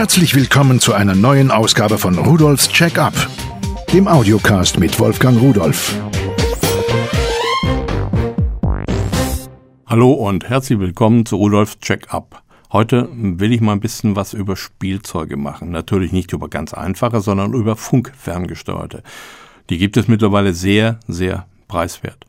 Herzlich willkommen zu einer neuen Ausgabe von Rudolfs Check-up, dem Audiocast mit Wolfgang Rudolf. Hallo und herzlich willkommen zu Rudolfs Check-up. Heute will ich mal ein bisschen was über Spielzeuge machen. Natürlich nicht über ganz einfache, sondern über funkferngesteuerte. Die gibt es mittlerweile sehr, sehr preiswert.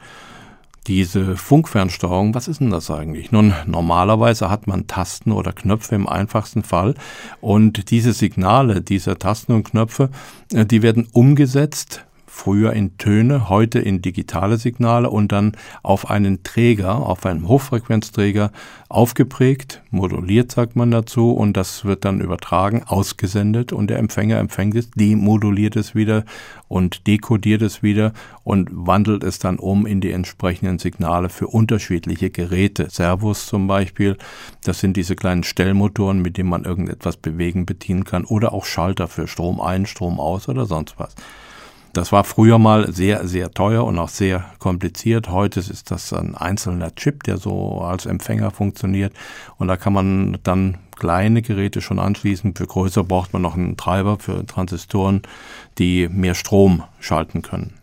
Diese Funkfernsteuerung, was ist denn das eigentlich? Nun, normalerweise hat man Tasten oder Knöpfe im einfachsten Fall und diese Signale dieser Tasten und Knöpfe, äh, die werden umgesetzt früher in Töne, heute in digitale Signale und dann auf einen Träger, auf einen Hochfrequenzträger aufgeprägt, moduliert sagt man dazu und das wird dann übertragen, ausgesendet und der Empfänger empfängt es, demoduliert es wieder und dekodiert es wieder und wandelt es dann um in die entsprechenden Signale für unterschiedliche Geräte. Servos zum Beispiel, das sind diese kleinen Stellmotoren, mit denen man irgendetwas bewegen, bedienen kann oder auch Schalter für Strom ein, Strom aus oder sonst was. Das war früher mal sehr, sehr teuer und auch sehr kompliziert. Heute ist das ein einzelner Chip, der so als Empfänger funktioniert. Und da kann man dann kleine Geräte schon anschließen. Für größer braucht man noch einen Treiber für Transistoren, die mehr Strom schalten können.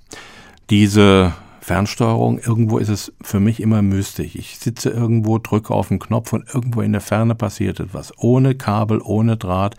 Diese Fernsteuerung, irgendwo ist es für mich immer mystisch. Ich sitze irgendwo, drücke auf den Knopf und irgendwo in der Ferne passiert etwas. Ohne Kabel, ohne Draht.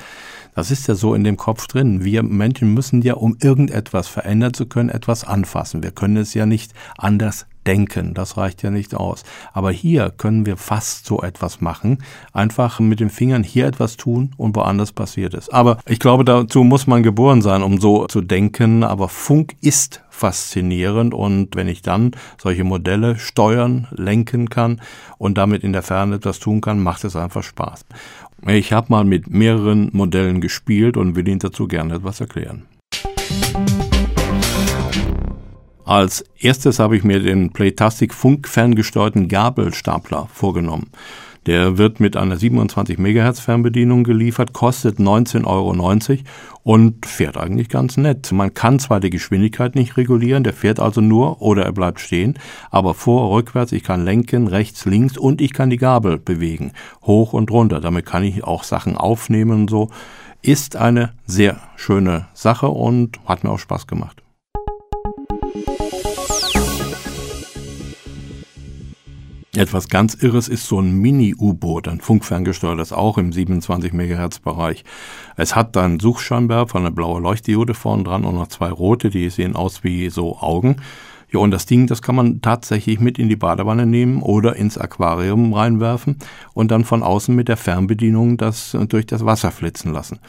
Das ist ja so in dem Kopf drin. Wir Menschen müssen ja, um irgendetwas verändern zu können, etwas anfassen. Wir können es ja nicht anders denken. Das reicht ja nicht aus. Aber hier können wir fast so etwas machen. Einfach mit den Fingern hier etwas tun und woanders passiert es. Aber ich glaube, dazu muss man geboren sein, um so zu denken. Aber Funk ist faszinierend und wenn ich dann solche Modelle steuern, lenken kann und damit in der Ferne etwas tun kann, macht es einfach Spaß. Ich habe mal mit mehreren Modellen gespielt und will Ihnen dazu gerne etwas erklären. Als erstes habe ich mir den Playtastic funkferngesteuerten Gabelstapler vorgenommen. Der wird mit einer 27 MHz Fernbedienung geliefert, kostet 19,90 Euro und fährt eigentlich ganz nett. Man kann zwar die Geschwindigkeit nicht regulieren, der fährt also nur oder er bleibt stehen, aber vor, rückwärts, ich kann lenken, rechts, links und ich kann die Gabel bewegen, hoch und runter. Damit kann ich auch Sachen aufnehmen und so. Ist eine sehr schöne Sache und hat mir auch Spaß gemacht. Etwas ganz Irres ist so ein Mini-U-Boot, ein funkferngesteuertes auch im 27 MHz Bereich. Es hat dann Suchscheinwerfer, eine blaue Leuchtdiode vorn dran und noch zwei rote, die sehen aus wie so Augen. Ja, und das Ding, das kann man tatsächlich mit in die Badewanne nehmen oder ins Aquarium reinwerfen und dann von außen mit der Fernbedienung das durch das Wasser flitzen lassen.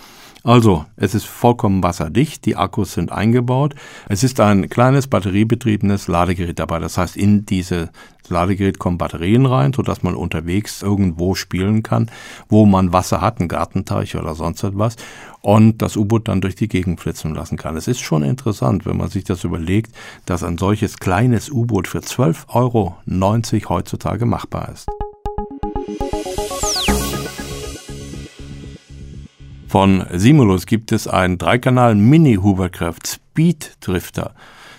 Also, es ist vollkommen wasserdicht, die Akkus sind eingebaut. Es ist ein kleines batteriebetriebenes Ladegerät dabei. Das heißt, in dieses Ladegerät kommen Batterien rein, sodass man unterwegs irgendwo spielen kann, wo man Wasser hat, einen Gartenteich oder sonst etwas, und das U-Boot dann durch die Gegend flitzen lassen kann. Es ist schon interessant, wenn man sich das überlegt, dass ein solches kleines U-Boot für 12,90 Euro heutzutage machbar ist. Von Simulus gibt es einen Dreikanal Mini Hovercraft Speed Drifter.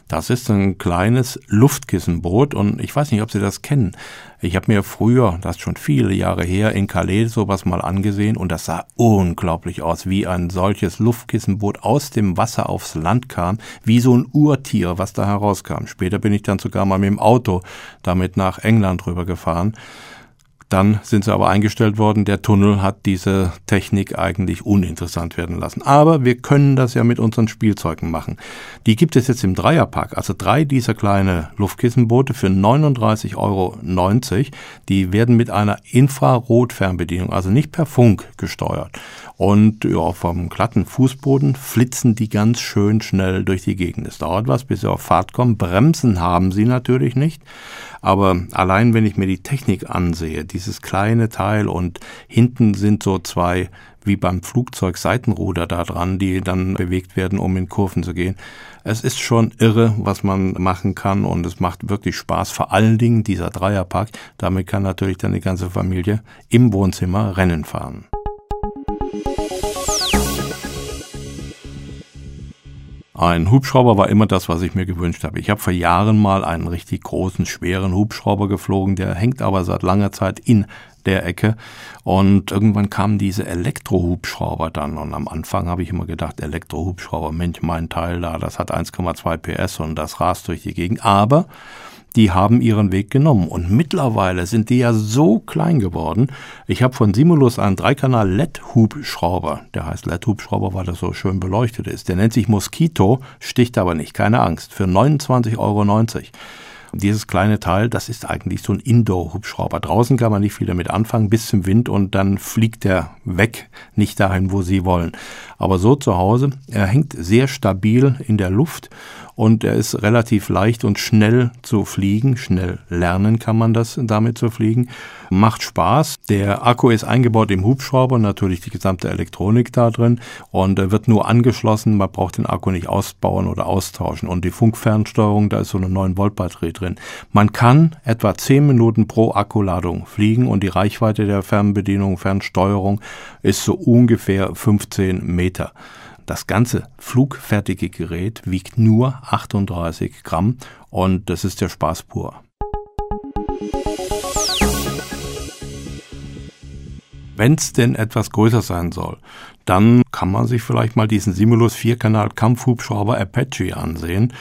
Das ist ein kleines Luftkissenboot und ich weiß nicht, ob Sie das kennen. Ich habe mir früher, das ist schon viele Jahre her, in Calais sowas mal angesehen und das sah unglaublich aus, wie ein solches Luftkissenboot aus dem Wasser aufs Land kam, wie so ein Urtier, was da herauskam. Später bin ich dann sogar mal mit dem Auto damit nach England rübergefahren. Dann sind sie aber eingestellt worden. Der Tunnel hat diese Technik eigentlich uninteressant werden lassen. Aber wir können das ja mit unseren Spielzeugen machen. Die gibt es jetzt im Dreierpack. Also drei dieser kleine Luftkissenboote für 39,90 Euro. Die werden mit einer Infrarotfernbedienung, also nicht per Funk gesteuert. Und ja, vom glatten Fußboden flitzen die ganz schön schnell durch die Gegend. Es dauert was, bis sie auf Fahrt kommen. Bremsen haben sie natürlich nicht. Aber allein wenn ich mir die Technik ansehe, dieses kleine Teil und hinten sind so zwei wie beim Flugzeug Seitenruder da dran, die dann bewegt werden, um in Kurven zu gehen. Es ist schon irre, was man machen kann und es macht wirklich Spaß. Vor allen Dingen dieser Dreierpack. Damit kann natürlich dann die ganze Familie im Wohnzimmer Rennen fahren. Ein Hubschrauber war immer das, was ich mir gewünscht habe. Ich habe vor Jahren mal einen richtig großen, schweren Hubschrauber geflogen, der hängt aber seit langer Zeit in der Ecke. Und irgendwann kamen diese Elektrohubschrauber dann. Und am Anfang habe ich immer gedacht, Elektrohubschrauber, Mensch, mein Teil da, das hat 1,2 PS und das rast durch die Gegend. Aber die haben ihren Weg genommen. Und mittlerweile sind die ja so klein geworden. Ich habe von Simulus einen Dreikanal LED-Hubschrauber. Der heißt LED-Hubschrauber, weil er so schön beleuchtet ist. Der nennt sich Mosquito, sticht aber nicht, keine Angst. Für 29,90 Euro. Dieses kleine Teil, das ist eigentlich so ein Indoor-Hubschrauber. Draußen kann man nicht viel damit anfangen, bis zum Wind und dann fliegt er weg, nicht dahin, wo Sie wollen. Aber so zu Hause, er hängt sehr stabil in der Luft und er ist relativ leicht und schnell zu fliegen. Schnell lernen kann man das damit zu fliegen. Macht Spaß. Der Akku ist eingebaut im Hubschrauber, natürlich die gesamte Elektronik da drin und er wird nur angeschlossen. Man braucht den Akku nicht ausbauen oder austauschen. Und die Funkfernsteuerung, da ist so eine 9 Volt Batterie drin. Man kann etwa 10 Minuten pro Akkuladung fliegen und die Reichweite der Fernbedienung, Fernsteuerung ist so ungefähr 15 Meter. Das ganze flugfertige Gerät wiegt nur 38 Gramm und das ist der Spaß pur. Wenn es denn etwas größer sein soll, dann kann man sich vielleicht mal diesen Simulus 4-Kanal Kampfhubschrauber Apache ansehen.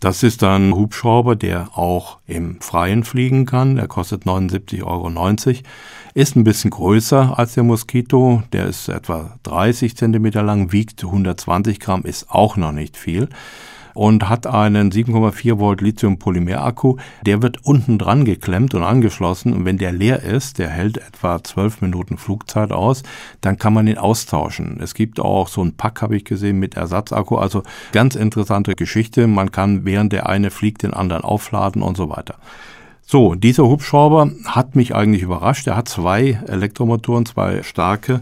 Das ist ein Hubschrauber, der auch im Freien fliegen kann. Der kostet 79,90 Euro. Ist ein bisschen größer als der Mosquito. Der ist etwa 30 Zentimeter lang, wiegt 120 Gramm, ist auch noch nicht viel und hat einen 7,4 Volt Lithium-Polymer-Akku. Der wird unten dran geklemmt und angeschlossen und wenn der leer ist, der hält etwa 12 Minuten Flugzeit aus, dann kann man ihn austauschen. Es gibt auch so ein Pack, habe ich gesehen, mit Ersatzakku. Also ganz interessante Geschichte. Man kann während der eine fliegt, den anderen aufladen und so weiter. So, dieser Hubschrauber hat mich eigentlich überrascht. Er hat zwei Elektromotoren, zwei starke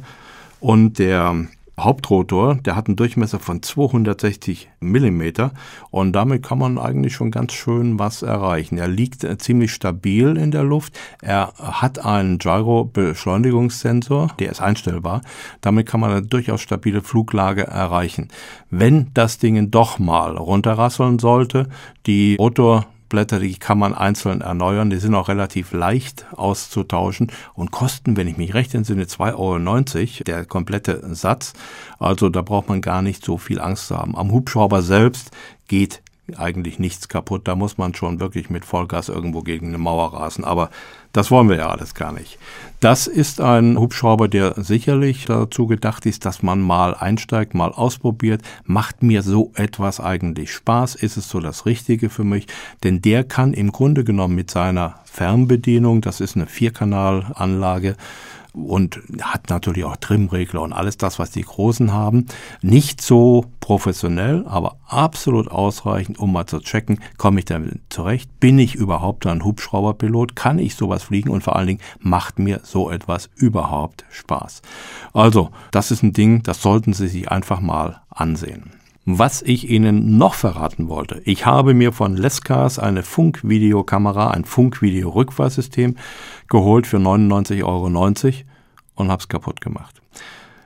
und der Hauptrotor, der hat einen Durchmesser von 260 Millimeter und damit kann man eigentlich schon ganz schön was erreichen. Er liegt äh, ziemlich stabil in der Luft. Er hat einen Gyro-Beschleunigungssensor, der ist einstellbar. Damit kann man eine durchaus stabile Fluglage erreichen. Wenn das Ding doch mal runterrasseln sollte, die Rotor Blätter, die kann man einzeln erneuern. Die sind auch relativ leicht auszutauschen und kosten, wenn ich mich recht entsinne, 2,90 Euro der komplette Satz. Also da braucht man gar nicht so viel Angst zu haben. Am Hubschrauber selbst geht eigentlich nichts kaputt. Da muss man schon wirklich mit Vollgas irgendwo gegen eine Mauer rasen. Aber das wollen wir ja alles gar nicht. Das ist ein Hubschrauber, der sicherlich dazu gedacht ist, dass man mal einsteigt, mal ausprobiert. Macht mir so etwas eigentlich Spaß? Ist es so das Richtige für mich? Denn der kann im Grunde genommen mit seiner Fernbedienung, das ist eine Vierkanalanlage, und hat natürlich auch Trimregler und alles das, was die Großen haben. Nicht so professionell, aber absolut ausreichend, um mal zu checken, komme ich damit zurecht? Bin ich überhaupt ein Hubschrauberpilot? Kann ich sowas fliegen? Und vor allen Dingen, macht mir so etwas überhaupt Spaß? Also, das ist ein Ding, das sollten Sie sich einfach mal ansehen. Was ich Ihnen noch verraten wollte, ich habe mir von Lescas eine Funkvideokamera, ein Funkvideo-Rückfahrsystem geholt für 99,90 Euro und hab's kaputt gemacht.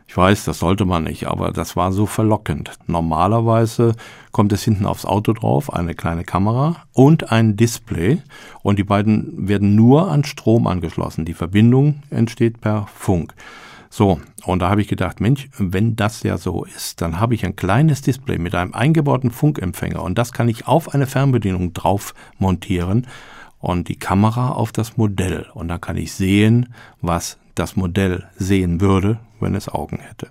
Ich weiß, das sollte man nicht, aber das war so verlockend. Normalerweise kommt es hinten aufs Auto drauf, eine kleine Kamera und ein Display und die beiden werden nur an Strom angeschlossen. Die Verbindung entsteht per Funk. So, und da habe ich gedacht, Mensch, wenn das ja so ist, dann habe ich ein kleines Display mit einem eingebauten Funkempfänger und das kann ich auf eine Fernbedienung drauf montieren und die Kamera auf das Modell. Und dann kann ich sehen, was das Modell sehen würde, wenn es Augen hätte.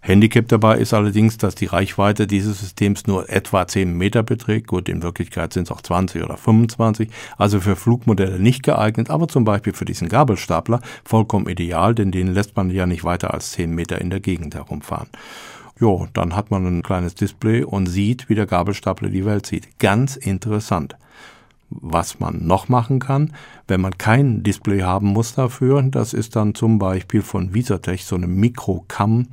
Handicap dabei ist allerdings, dass die Reichweite dieses Systems nur etwa 10 Meter beträgt. Gut, in Wirklichkeit sind es auch 20 oder 25, also für Flugmodelle nicht geeignet, aber zum Beispiel für diesen Gabelstapler vollkommen ideal, denn den lässt man ja nicht weiter als 10 Meter in der Gegend herumfahren. Jo, dann hat man ein kleines Display und sieht, wie der Gabelstapler die Welt sieht. Ganz interessant. Was man noch machen kann, wenn man kein Display haben muss dafür, das ist dann zum Beispiel von Visatech so eine Mikrocam.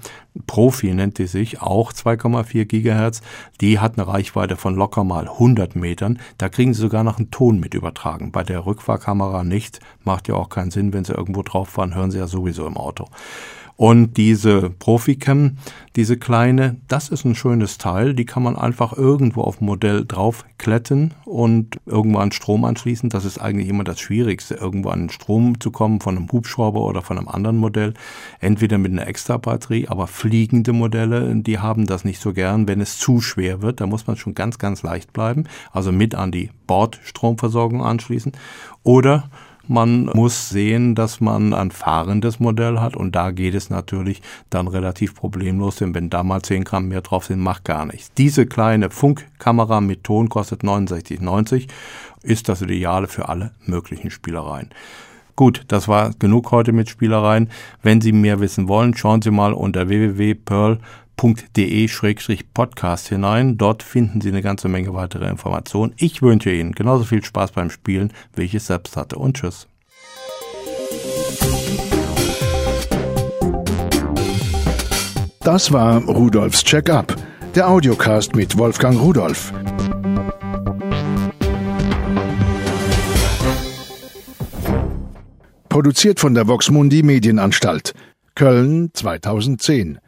Profi nennt die sich, auch 2,4 Gigahertz. Die hat eine Reichweite von locker mal 100 Metern. Da kriegen Sie sogar noch einen Ton mit übertragen. Bei der Rückfahrkamera nicht. Macht ja auch keinen Sinn, wenn Sie irgendwo drauf fahren, hören Sie ja sowieso im Auto. Und diese Proficam, diese kleine, das ist ein schönes Teil. Die kann man einfach irgendwo auf dem Modell draufkletten und irgendwo an Strom anschließen. Das ist eigentlich immer das Schwierigste, irgendwo an Strom zu kommen von einem Hubschrauber oder von einem anderen Modell. Entweder mit einer extra Batterie, aber fliegende Modelle, die haben das nicht so gern, wenn es zu schwer wird. Da muss man schon ganz, ganz leicht bleiben. Also mit an die Bordstromversorgung anschließen. Oder man muss sehen, dass man ein fahrendes Modell hat und da geht es natürlich dann relativ problemlos, denn wenn da mal 10 Gramm mehr drauf sind, macht gar nichts. Diese kleine Funkkamera mit Ton kostet 69,90, ist das Ideale für alle möglichen Spielereien. Gut, das war genug heute mit Spielereien. Wenn Sie mehr wissen wollen, schauen Sie mal unter www.pearl podcast hinein. Dort finden Sie eine ganze Menge weitere Informationen. Ich wünsche Ihnen genauso viel Spaß beim Spielen, wie ich es selbst hatte. Und tschüss. Das war Rudolfs Check-up, der Audiocast mit Wolfgang Rudolf. Produziert von der Voxmundi Medienanstalt. Köln 2010.